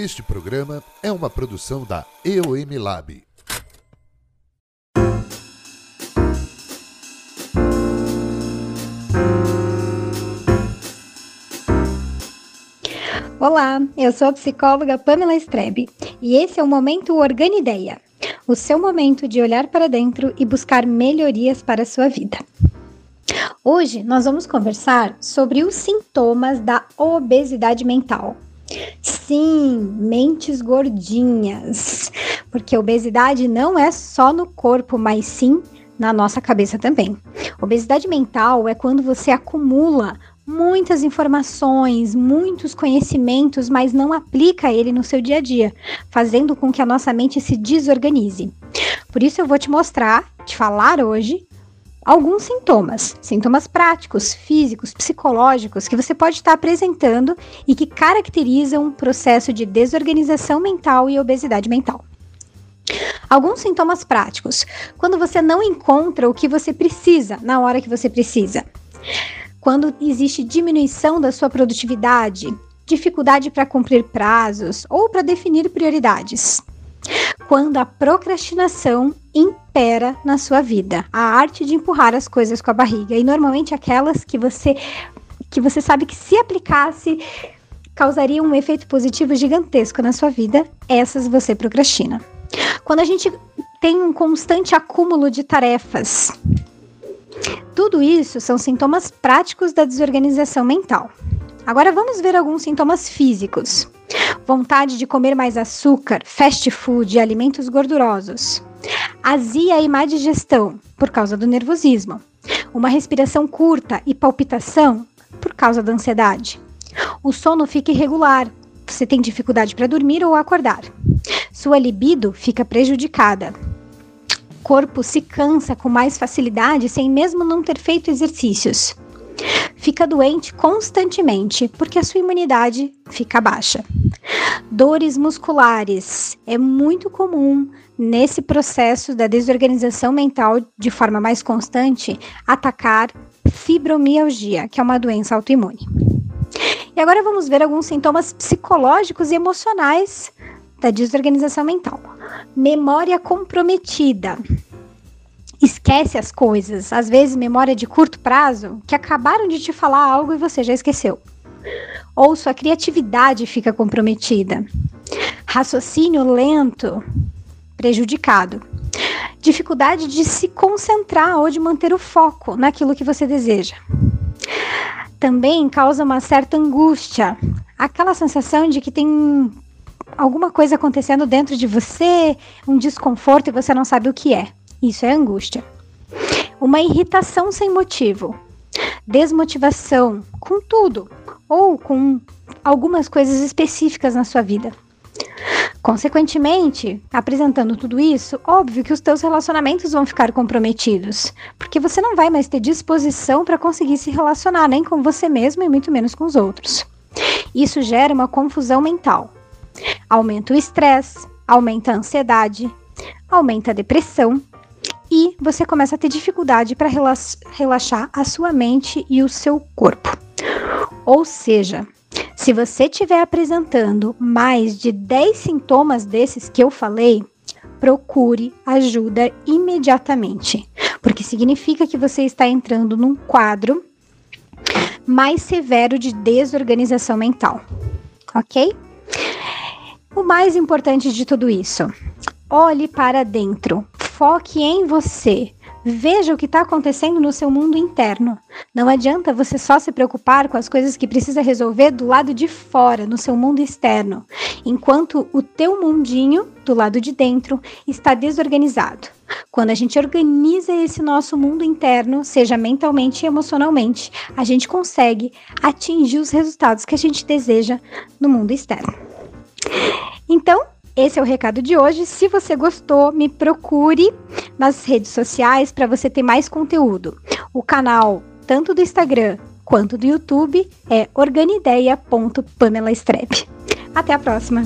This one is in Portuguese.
Este programa é uma produção da EOM Lab. Olá, eu sou a psicóloga Pamela Strebe e esse é o Momento Organideia, o seu momento de olhar para dentro e buscar melhorias para a sua vida. Hoje nós vamos conversar sobre os sintomas da obesidade mental. Sim, mentes gordinhas, porque obesidade não é só no corpo, mas sim na nossa cabeça também. Obesidade mental é quando você acumula muitas informações, muitos conhecimentos, mas não aplica ele no seu dia a dia, fazendo com que a nossa mente se desorganize. Por isso eu vou te mostrar, te falar hoje alguns sintomas, sintomas práticos, físicos, psicológicos que você pode estar apresentando e que caracterizam um processo de desorganização mental e obesidade mental. Alguns sintomas práticos, quando você não encontra o que você precisa na hora que você precisa quando existe diminuição da sua produtividade, dificuldade para cumprir prazos ou para definir prioridades. Quando a procrastinação impera na sua vida, a arte de empurrar as coisas com a barriga e normalmente aquelas que você que você sabe que se aplicasse causaria um efeito positivo gigantesco na sua vida, essas você procrastina. Quando a gente tem um constante acúmulo de tarefas, tudo isso são sintomas práticos da desorganização mental. Agora vamos ver alguns sintomas físicos. Vontade de comer mais açúcar, fast food e alimentos gordurosos. Azia e má digestão, por causa do nervosismo. Uma respiração curta e palpitação, por causa da ansiedade. O sono fica irregular, você tem dificuldade para dormir ou acordar. Sua libido fica prejudicada corpo se cansa com mais facilidade sem mesmo não ter feito exercícios. Fica doente constantemente porque a sua imunidade fica baixa. Dores musculares é muito comum nesse processo da desorganização mental de forma mais constante atacar fibromialgia, que é uma doença autoimune. E agora vamos ver alguns sintomas psicológicos e emocionais da desorganização mental. Memória comprometida. Esquece as coisas, às vezes memória de curto prazo, que acabaram de te falar algo e você já esqueceu. Ou sua criatividade fica comprometida. Raciocínio lento, prejudicado. Dificuldade de se concentrar ou de manter o foco naquilo que você deseja. Também causa uma certa angústia, aquela sensação de que tem alguma coisa acontecendo dentro de você, um desconforto e você não sabe o que é. Isso é angústia. Uma irritação sem motivo, desmotivação com tudo ou com algumas coisas específicas na sua vida. Consequentemente, apresentando tudo isso, óbvio que os teus relacionamentos vão ficar comprometidos, porque você não vai mais ter disposição para conseguir se relacionar nem com você mesmo e muito menos com os outros. Isso gera uma confusão mental, Aumenta o estresse, aumenta a ansiedade, aumenta a depressão e você começa a ter dificuldade para relaxar a sua mente e o seu corpo. Ou seja, se você estiver apresentando mais de 10 sintomas desses que eu falei, procure ajuda imediatamente, porque significa que você está entrando num quadro mais severo de desorganização mental, ok? O mais importante de tudo isso, olhe para dentro, foque em você. Veja o que está acontecendo no seu mundo interno. Não adianta você só se preocupar com as coisas que precisa resolver do lado de fora, no seu mundo externo, enquanto o teu mundinho, do lado de dentro, está desorganizado. Quando a gente organiza esse nosso mundo interno, seja mentalmente e emocionalmente, a gente consegue atingir os resultados que a gente deseja no mundo externo. Esse é o recado de hoje. Se você gostou, me procure nas redes sociais para você ter mais conteúdo. O canal, tanto do Instagram quanto do YouTube, é organideia.pamelastrep. Até a próxima!